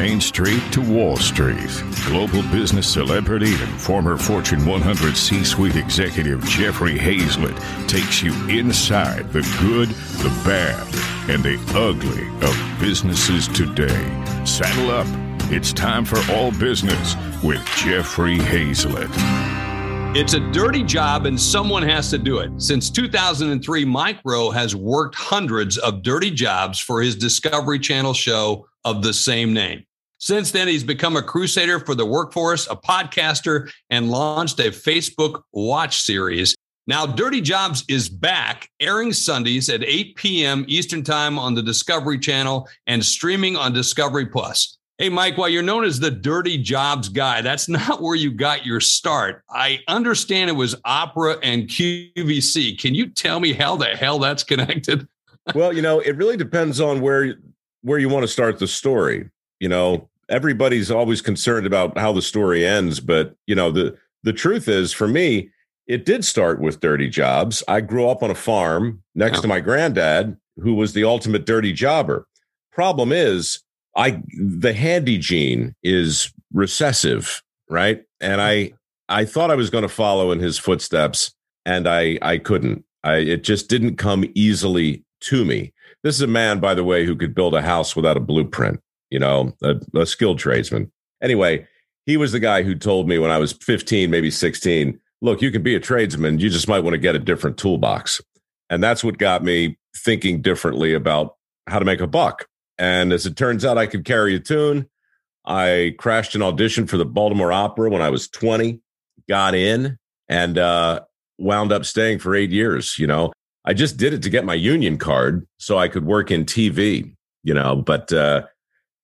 Main Street to Wall Street, global business celebrity and former Fortune 100 C suite executive Jeffrey Hayzlett takes you inside the good, the bad, and the ugly of businesses today. Saddle up. It's time for All Business with Jeffrey Hayzlett. It's a dirty job and someone has to do it. Since 2003, Mike Rowe has worked hundreds of dirty jobs for his Discovery Channel show of the same name. Since then, he's become a crusader for the workforce, a podcaster, and launched a Facebook watch series. Now, Dirty Jobs is back, airing Sundays at 8 p.m. Eastern Time on the Discovery Channel and streaming on Discovery Plus. Hey, Mike, while you're known as the dirty jobs guy, that's not where you got your start. I understand it was opera and QVC. Can you tell me how the hell that's connected? well, you know, it really depends on where where you want to start the story. You know, everybody's always concerned about how the story ends, but you know, the the truth is for me, it did start with dirty jobs. I grew up on a farm next to my granddad, who was the ultimate dirty jobber. Problem is, I the handy gene is recessive, right? And I I thought I was going to follow in his footsteps, and I I couldn't. I it just didn't come easily to me. This is a man, by the way, who could build a house without a blueprint. You know, a, a skilled tradesman. Anyway, he was the guy who told me when I was 15, maybe 16, look, you can be a tradesman. You just might want to get a different toolbox. And that's what got me thinking differently about how to make a buck. And as it turns out, I could carry a tune. I crashed an audition for the Baltimore Opera when I was 20, got in, and uh, wound up staying for eight years. You know, I just did it to get my union card so I could work in TV, you know, but uh,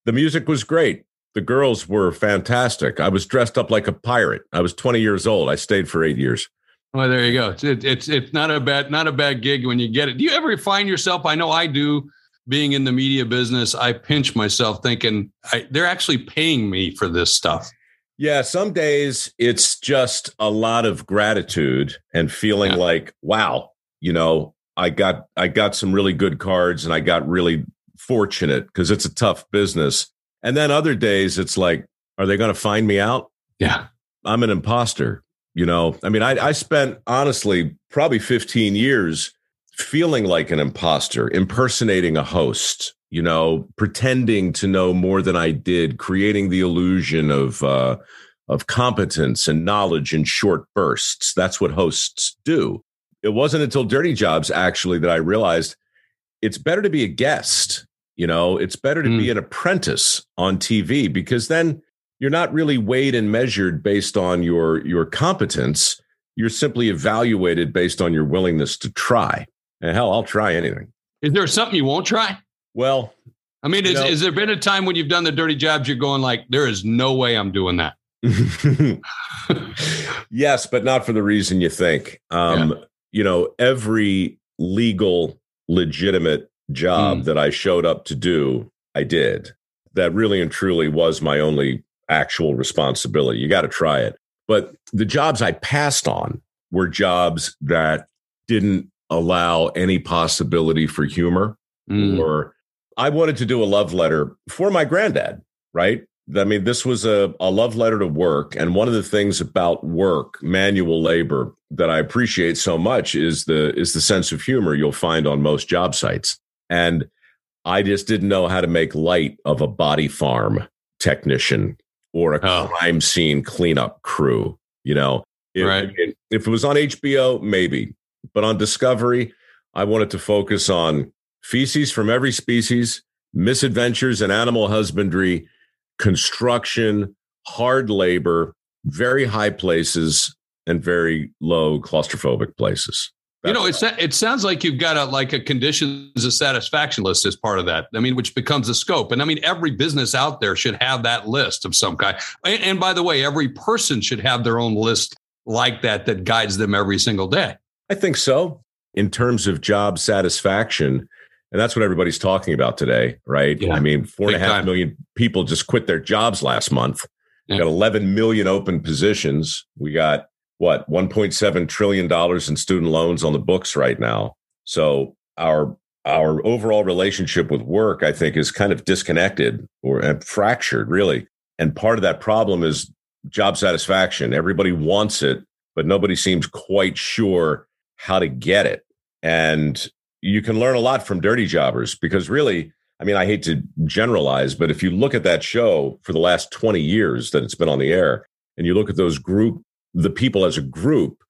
the music was great. The girls were fantastic. I was dressed up like a pirate. I was 20 years old. I stayed for eight years. Well, there you go. It's, it's it's not a bad not a bad gig when you get it. Do you ever find yourself? I know I do being in the media business, I pinch myself thinking I, they're actually paying me for this stuff. Yeah, some days it's just a lot of gratitude and feeling yeah. like, wow, you know, I got I got some really good cards and I got really fortunate because it's a tough business. And then other days it's like, are they going to find me out? Yeah. I'm an imposter. You know, I mean, I, I spent honestly probably 15 years feeling like an imposter, impersonating a host, you know, pretending to know more than I did, creating the illusion of uh, of competence and knowledge in short bursts. That's what hosts do. It wasn't until Dirty Jobs actually that I realized it's better to be a guest. You know, it's better to mm. be an apprentice on TV because then you're not really weighed and measured based on your your competence. You're simply evaluated based on your willingness to try. And hell, I'll try anything. Is there something you won't try? Well, I mean, is, is there been a time when you've done the dirty jobs you're going like, there is no way I'm doing that? yes, but not for the reason you think. Um, yeah. You know, every legal, legitimate job mm. that I showed up to do, I did. That really and truly was my only actual responsibility. You got to try it. But the jobs I passed on were jobs that didn't allow any possibility for humor mm. or I wanted to do a love letter for my granddad, right? I mean, this was a, a love letter to work. And one of the things about work, manual labor, that I appreciate so much is the is the sense of humor you'll find on most job sites. And I just didn't know how to make light of a body farm technician or a oh. crime scene cleanup crew. You know, if, right. if it was on HBO, maybe. But on Discovery, I wanted to focus on feces from every species, misadventures in animal husbandry, construction, hard labor, very high places, and very low claustrophobic places. You know, it's it sounds like you've got a like a conditions of satisfaction list as part of that. I mean, which becomes a scope. And I mean, every business out there should have that list of some kind. And, and by the way, every person should have their own list like that that guides them every single day. I think so. In terms of job satisfaction, and that's what everybody's talking about today, right? Yeah. I mean, four Big and a half time. million people just quit their jobs last month. Yeah. We got 11 million open positions. We got what 1.7 trillion dollars in student loans on the books right now. So our our overall relationship with work, I think, is kind of disconnected or fractured, really. And part of that problem is job satisfaction. Everybody wants it, but nobody seems quite sure how to get it. And you can learn a lot from dirty jobbers because really, I mean, I hate to generalize, but if you look at that show for the last 20 years that it's been on the air and you look at those group, the people as a group,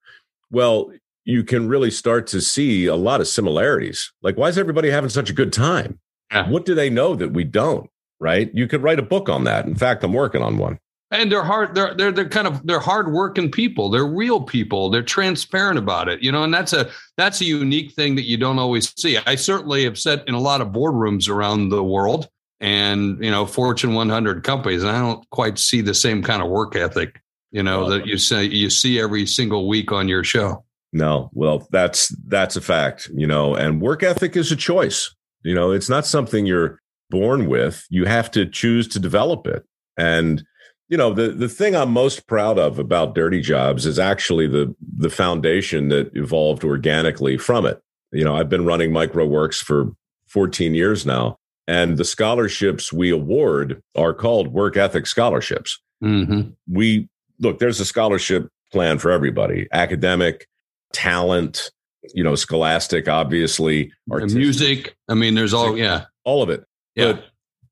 well, you can really start to see a lot of similarities. Like, why is everybody having such a good time? Yeah. What do they know that we don't? Right? You could write a book on that. In fact, I'm working on one. And they're hard. They're they're they're kind of they're hardworking people. They're real people. They're transparent about it, you know. And that's a that's a unique thing that you don't always see. I certainly have sat in a lot of boardrooms around the world, and you know, Fortune 100 companies, and I don't quite see the same kind of work ethic, you know, well, that you say you see every single week on your show. No, well, that's that's a fact, you know, and work ethic is a choice. You know, it's not something you're born with. You have to choose to develop it. And you know, the the thing I'm most proud of about Dirty Jobs is actually the the foundation that evolved organically from it. You know, I've been running mikeroweWORKS for 14 years now, and the scholarships we award are called work ethic scholarships. Mm-hmm. We look, there's a scholarship plan for everybody, academic, talent, you know, scholastic, obviously, music. I mean, there's all, yeah, all of it. Yeah. But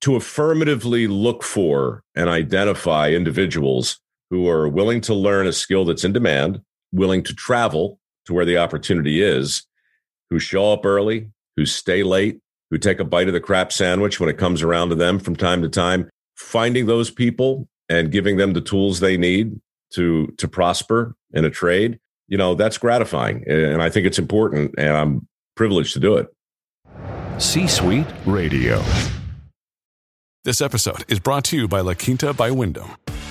to affirmatively look for and identify individuals who are willing to learn a skill that's in demand, willing to travel to where the opportunity is, who show up early, who stay late, who take a bite of the crap sandwich when it comes around to them from time to time, finding those people and giving them the tools they need to to prosper in a trade you know, that's gratifying. And I think it's important. And I'm privileged to do it. C Suite Radio. This episode is brought to you by La Quinta by Wyndham.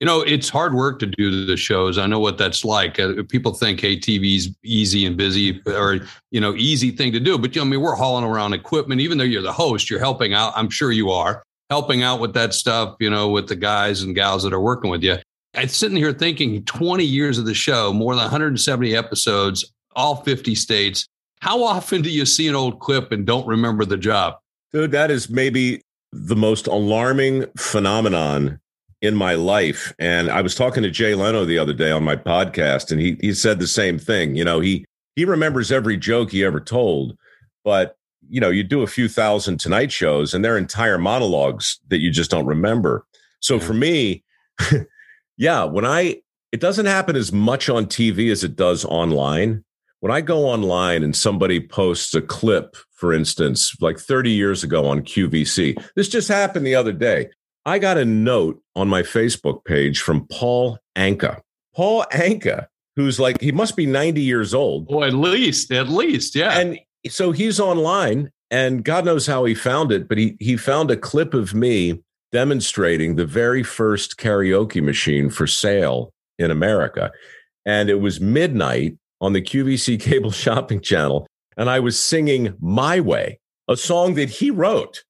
You know, it's hard work to do the shows. I know what that's like. Uh, people think, hey, TV's easy and busy or, you know, easy thing to do. But, you know, I mean, we're hauling around equipment. Even though you're the host, you're helping out. I'm sure you are helping out with that stuff, you know, with the guys and gals that are working with you. I'm sitting here thinking 20 years of the show, more than 170 episodes, all 50 states. How often do you see an old clip and don't remember the job? Dude, that is maybe the most alarming phenomenon in my life. And I was talking to Jay Leno the other day on my podcast, and he he said the same thing. You know, he he remembers every joke he ever told, but you know, you do a few thousand Tonight shows, and they're entire monologues that you just don't remember. So for me, yeah, when I it doesn't happen as much on TV as it does online. When I go online and somebody posts a clip, for instance, like 30 years ago on QVC, this just happened the other day. I got a note on my Facebook page from Paul Anka. Paul Anka, who's like, he must be 90 years old. Oh, at least, at least, yeah. And so he's online and God knows how he found it, but he, he found a clip of me demonstrating the very first karaoke machine for sale in America. And it was midnight on the QVC cable shopping channel. And I was singing My Way, a song that he wrote.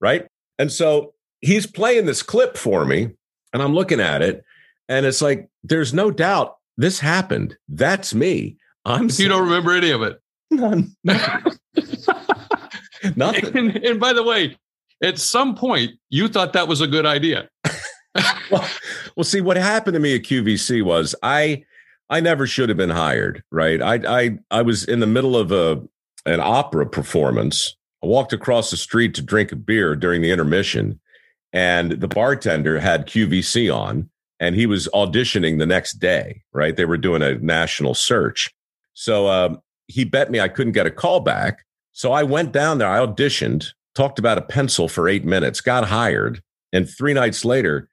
Right. And so he's playing this clip for me and I'm looking at it and it's like, there's no doubt this happened. That's me. I'm you don't remember any of it. None. Nothing. And, and, by the way, at some point you thought that was a good idea. well, well, see what happened to me at QVC was I I never should have been hired, right? I I I was in the middle of a an opera performance. I walked across the street to drink a beer during the intermission and the bartender had QVC on. and he was auditioning the next day, right? They were doing a national search. So um, he bet me I couldn't get a call back. So I went down there, I auditioned, talked about a pencil for eight minutes, got hired. And three nights later,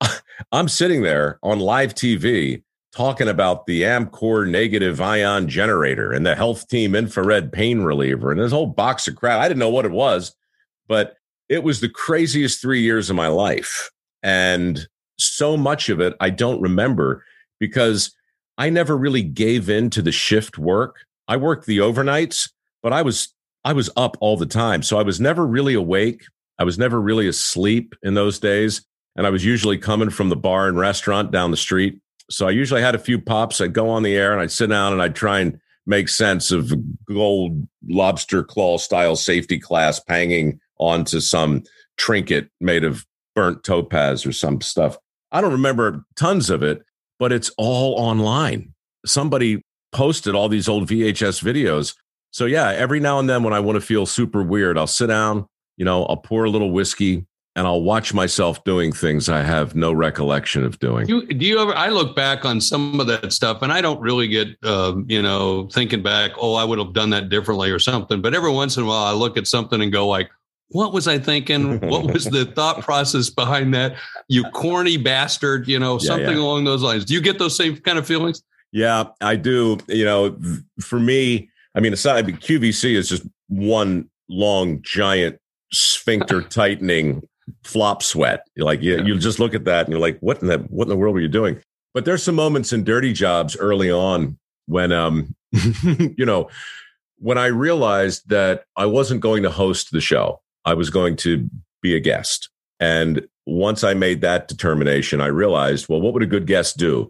I'm sitting there on live TV talking about the Amcor negative ion generator and the health team infrared pain reliever and this whole box of crap. I didn't know what it was, but it was the craziest three years of my life. And so much of it I don't remember because I never really gave in to the shift work. I worked the overnights, but I was I was up all the time. So I was never really awake. I was never really asleep in those days. And I was usually coming from the bar and restaurant down the street. So I usually had a few pops. I'd go on the air and I'd sit down and I'd try and make sense of gold lobster claw style safety class hanging onto some trinket made of burnt topaz or some stuff. I don't remember tons of it, but it's all online. Somebody posted all these old VHS videos. So yeah, every now and then when I want to feel super weird, I'll sit down, you know, I'll pour a little whiskey and I'll watch myself doing things I have no recollection of doing. You, do you ever? I look back on some of that stuff, and I don't really get, um, you know, thinking back. Oh, I would have done that differently or something. But every once in a while, I look at something and go like, what was I thinking? What was the thought process behind that? You corny bastard, you know, something yeah. along those lines. Do you get those same kind of feelings? Yeah, I do. You know, for me, I mean, aside QVC is just one long, giant sphincter tightening flop sweat. Like you, yeah. you just look at that and you're like, what in the what in the world were you doing? But there's some moments in dirty jobs early on when um you know when I realized that I wasn't going to host the show. I was going to be a guest. And once I made that determination, I realized, well, what would a good guest do?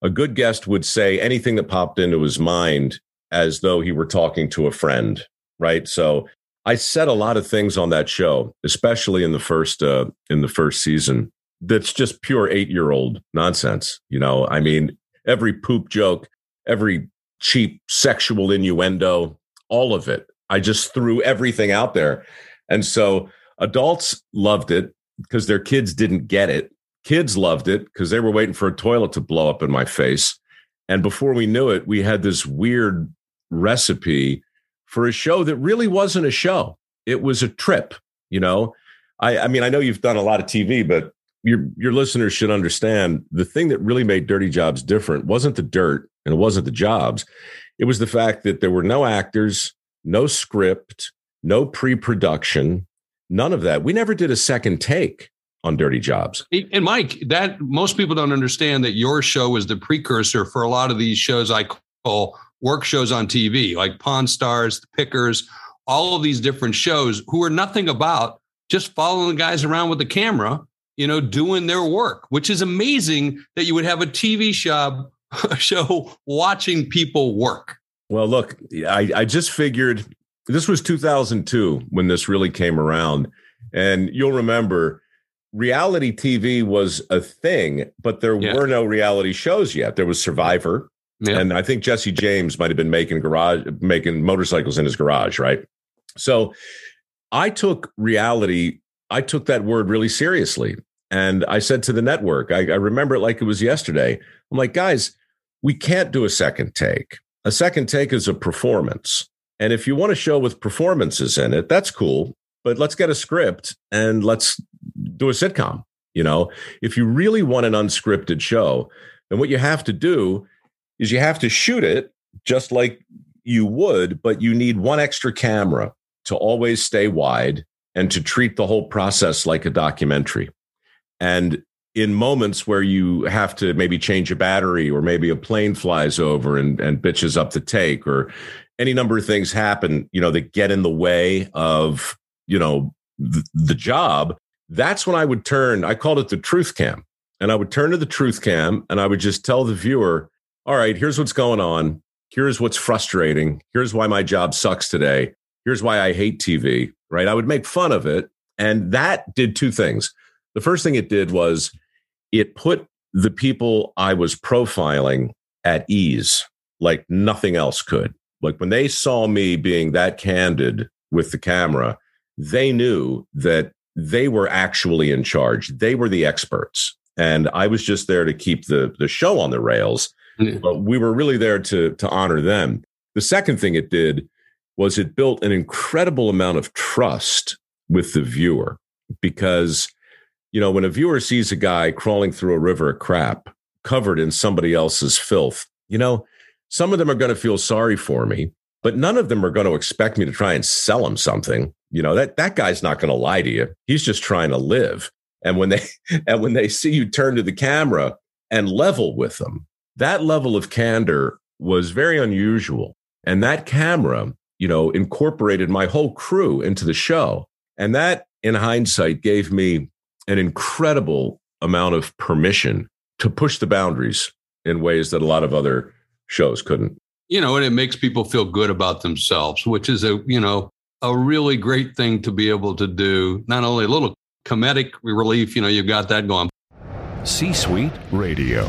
A good guest would say anything that popped into his mind as though he were talking to a friend, right? So I said a lot of things on that show, especially in the first uh, in the first season. That's just pure eight year old nonsense. You know, I mean, every poop joke, every cheap sexual innuendo, all of it. I just threw everything out there, and so adults loved it because their kids didn't get it. Kids loved it because they were waiting for a toilet to blow up in my face. And before we knew it, we had this weird recipe for a show that really wasn't a show. It was a trip, you know. I, I mean, I know you've done a lot of TV, but your your listeners should understand the thing that really made Dirty Jobs different wasn't the dirt and it wasn't the jobs. It was the fact that there were no actors, no script, no pre-production, none of that. We never did a second take on Dirty Jobs. And Mike, that most people don't understand that your show was the precursor for a lot of these shows I call work shows on TV, like Pawn Stars, The Pickers, all of these different shows who are nothing about just following the guys around with the camera, you know, doing their work, which is amazing that you would have a TV show, show watching people work. Well, look, I, I just figured this was 2002 when this really came around. And you'll remember reality TV was a thing, but there yeah. were no reality shows yet. There was Survivor, yeah. And I think Jesse James might have been making garage making motorcycles in his garage, right? So I took reality, I took that word really seriously. And I said to the network, I, I remember it like it was yesterday. I'm like, guys, we can't do a second take. A second take is a performance. And if you want a show with performances in it, that's cool. But let's get a script and let's do a sitcom. You know, if you really want an unscripted show, then what you have to do is you have to shoot it just like you would, but you need one extra camera to always stay wide and to treat the whole process like a documentary. And in moments where you have to maybe change a battery or maybe a plane flies over and, and bitches up the take or any number of things happen, you know, that get in the way of, you know, the, the job, that's when I would turn, I called it the truth cam. And I would turn to the truth cam and I would just tell the viewer, all right, here's what's going on. Here's what's frustrating. Here's why my job sucks today. Here's why I hate TV, right? I would make fun of it. And that did two things. The first thing it did was it put the people I was profiling at ease like nothing else could. Like when they saw me being that candid with the camera, they knew that they were actually in charge. They were the experts. and I was just there to keep the the show on the rails. Mm-hmm. But we were really there to to honor them. The second thing it did was it built an incredible amount of trust with the viewer because you know when a viewer sees a guy crawling through a river of crap covered in somebody else's filth you know some of them are going to feel sorry for me but none of them are going to expect me to try and sell them something. You know that that guy's not going to lie to you. He's just trying to live. And when they and when they see you turn to the camera and level with them that level of candor was very unusual. And that camera you know incorporated my whole crew into the show. And that in hindsight gave me an incredible amount of permission to push the boundaries in ways that a lot of other shows couldn't. You know and it makes people feel good about themselves which is a you know a really great thing to be able to do. Not only a little comedic relief you know you've got that going. C suite radio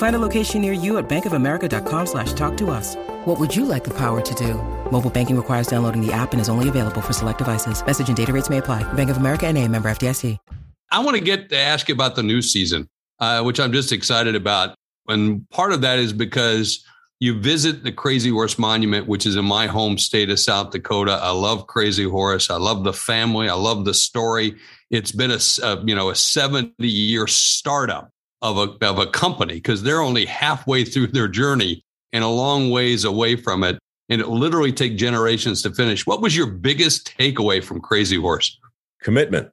Find a location near you at bankofamerica.com slash talk to us. What would you like the power to do? Mobile banking requires downloading the app and is only available for select devices. Message and data rates may apply. Bank of America and a member FDIC. I want to get to ask you about the new season, uh, which I'm just excited about. And part of that is because you visit the Crazy Horse Monument, which is in my home state of South Dakota. I love Crazy Horse. I love the family. I love the story. It's been a, a you know a 70 year startup of a of a company because they're only halfway through their journey and a long ways away from it. And it literally take generations to finish. What was your biggest takeaway from Crazy Horse? Commitment,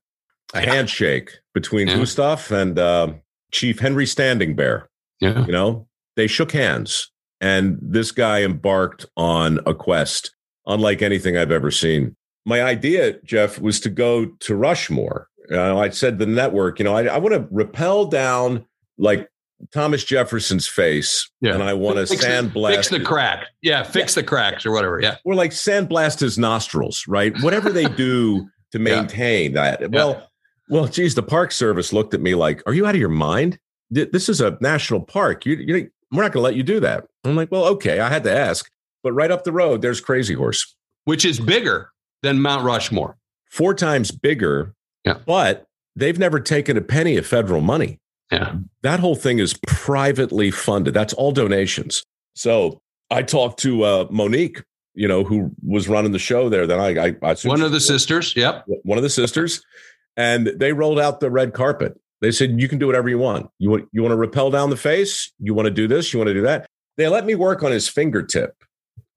a yeah. handshake between yeah. Gustav and uh, Chief Henry Standing Bear. Yeah. You know, they shook hands, and this guy embarked on a quest unlike anything I've ever seen. My idea, Jeff, was to go to Rushmore. Uh, I said the network, you know, I, I want to rappel down like Thomas Jefferson's face, yeah. and I want to sandblast. Fix the crack. Yeah, fix yeah. the cracks or whatever. Yeah. Or like sandblast his nostrils, right? Whatever they do to maintain yeah. that. Well, well, geez, the Park Service looked at me like, "Are you out of your mind? This is a national park. You, you we're not going to let you do that." I'm like, "Well, okay." I had to ask, but right up the road, there's Crazy Horse, which is bigger than Mount Rushmore, four times bigger. Yeah, but they've never taken a penny of federal money. Yeah. That whole thing is privately funded. That's all donations. So I talked to uh, Monique, you know, who was running the show there. Then I, I, I one of the sisters. Yep. One of the sisters. And they rolled out the red carpet. They said, you can do whatever you want. You want, you want to repel down the face? You want to do this? You want to do that? They let me work on his fingertip.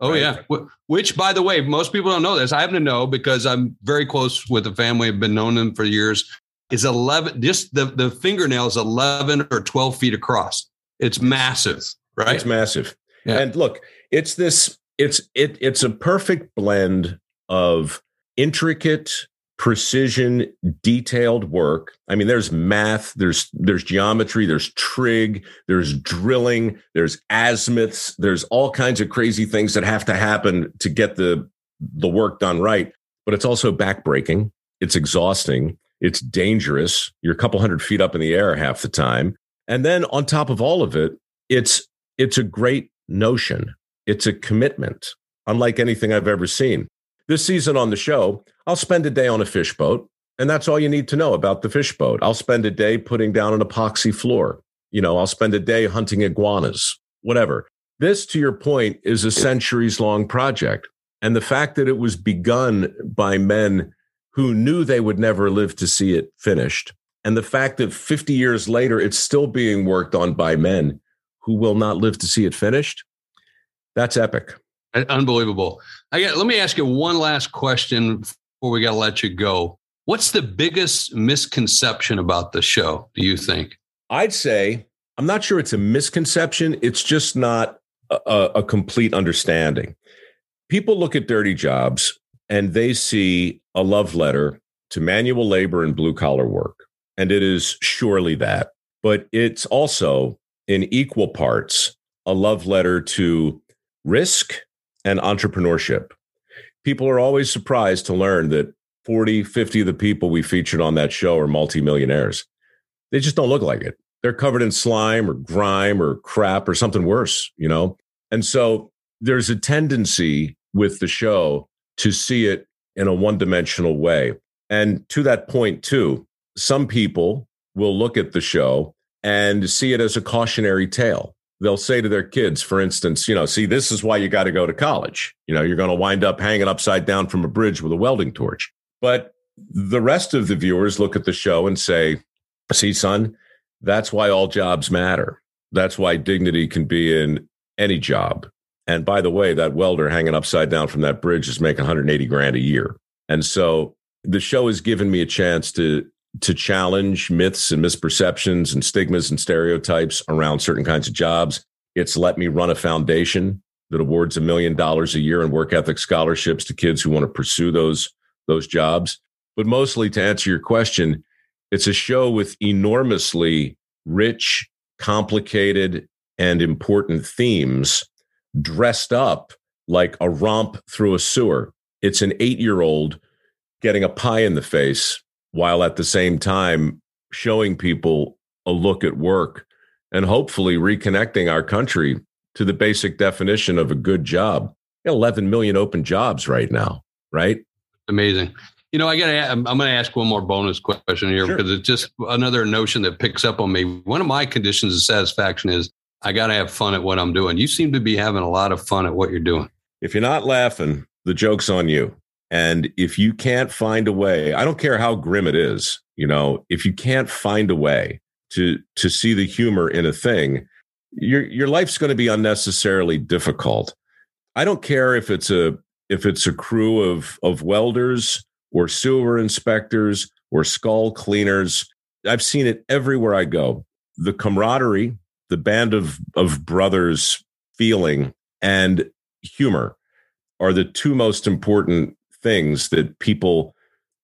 Oh right? yeah, which by the way, most people don't know this. I happen to know because I'm very close with the family. I've been known them for years is 11 just the, the fingernail is 11 or 12 feet across. It's massive right? It's massive. Yeah. and look it's this it's it it's a perfect blend of intricate precision detailed work. I mean there's math there's there's geometry there's trig there's drilling there's azimuths there's all kinds of crazy things that have to happen to get the the work done right. But it's also backbreaking. It's exhausting it's dangerous. You're a couple hundred feet up in the air half the time. And then on top of all of it, it's it's a great notion. It's a commitment, unlike anything I've ever seen. This season on the show, I'll spend a day on a fish boat, and that's all you need to know about the fish boat. I'll spend a day putting down an epoxy floor. You know, I'll spend a day hunting iguanas, whatever. This, to your point, is a centuries long project. And the fact that it was begun by men who knew they would never live to see it finished. And the fact that 50 years later, it's still being worked on by men who will not live to see it finished, that's epic. Unbelievable. I got, let me ask you one last question before we got to let you go. What's the biggest misconception about the show, do you think? I'd say, I'm not sure it's a misconception. It's just not a, a complete understanding. People look at dirty jobs and they see a love letter to manual labor and blue collar work. And it is surely that. But it's also in equal parts a love letter to risk and entrepreneurship. People are always surprised to learn that 40, 50 of the people we featured on that show are multimillionaires. They just don't look like it. They're covered in slime or grime or crap or something worse, you know? And so there's a tendency with the show to see it in a one dimensional way. And to that point, too, some people will look at the show and see it as a cautionary tale. They'll say to their kids, for instance, you know, see, this is why you got to go to college. You know, you're going to wind up hanging upside down from a bridge with a welding torch. But the rest of the viewers look at the show and say, see, son, that's why all jobs matter. That's why dignity can be in any job. And by the way, that welder hanging upside down from that bridge is making 180 grand a year. And so the show has given me a chance to to challenge myths and misperceptions and stigmas and stereotypes around certain kinds of jobs. It's let me run a foundation that awards a million dollars a year in work ethic scholarships to kids who want to pursue those those jobs. But mostly to answer your question, it's a show with enormously rich, complicated, and important themes dressed up like a romp through a sewer. It's an eight year old getting a pie in the face while at the same time showing people a look at work and hopefully reconnecting our country to the basic definition of a good job. 11 million open jobs right now, right? Amazing. You know, I got. I'm, I'm going to ask one more bonus question here sure. because it's just another notion that picks up on me. One of my conditions of satisfaction is I got to have fun at what I'm doing. You seem to be having a lot of fun at what you're doing. If you're not laughing, the joke's on you. And if you can't find a way, I don't care how grim it is, you know, if you can't find a way to to see the humor in a thing, your your life's going to be unnecessarily difficult. I don't care if it's a if it's a crew of of welders or sewer inspectors or skull cleaners. I've seen it everywhere I go. The camaraderie, the band of of brothers feeling and humor are the two most important things that people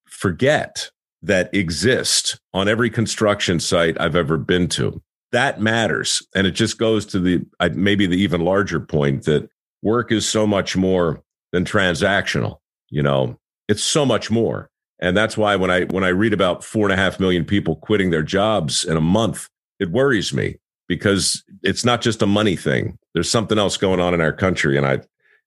forget that exist on every construction site I've ever been to. That matters. And it just goes to the maybe the even larger point that work is so much more than transactional. You know, it's so much more. And that's why when I when I read about four and a half million people quitting their jobs in a month, it worries me because it's not just a money thing. There's something else going on in our country. And I,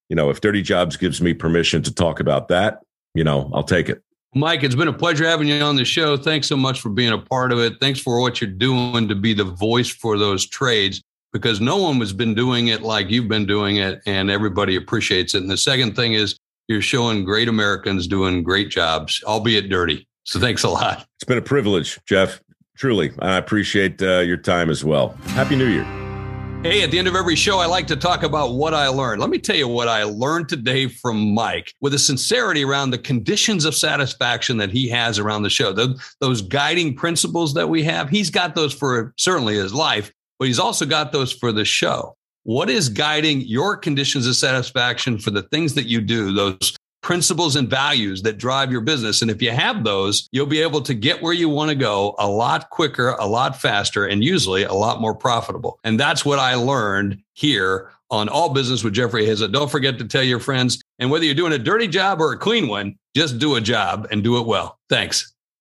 you know, if Dirty Jobs gives me permission to talk about that, you know, I'll take it. Mike, it's been a pleasure having you on the show. Thanks so much for being a part of it. Thanks for what you're doing to be the voice for those trades because no one has been doing it like you've been doing it and everybody appreciates it. And the second thing is you're showing great Americans doing great jobs, albeit dirty. So thanks a lot. It's been a privilege, Jeff. Truly. I appreciate uh, your time as well. Happy New Year. Hey, at the end of every show, I like to talk about what I learned. Let me tell you what I learned today from Mike with a sincerity around the conditions of satisfaction that he has around the show. The, those guiding principles that we have, he's got those for certainly his life, but he's also got those for the show. What is guiding your conditions of satisfaction for the things that you do, those principles and values that drive your business. And if you have those, you'll be able to get where you want to go a lot quicker, a lot faster, and usually a lot more profitable. And that's what I learned here on All Business with Jeffrey Hayzlett. Don't forget to tell your friends. And whether you're doing a dirty job or a clean one, just do a job and do it well. Thanks.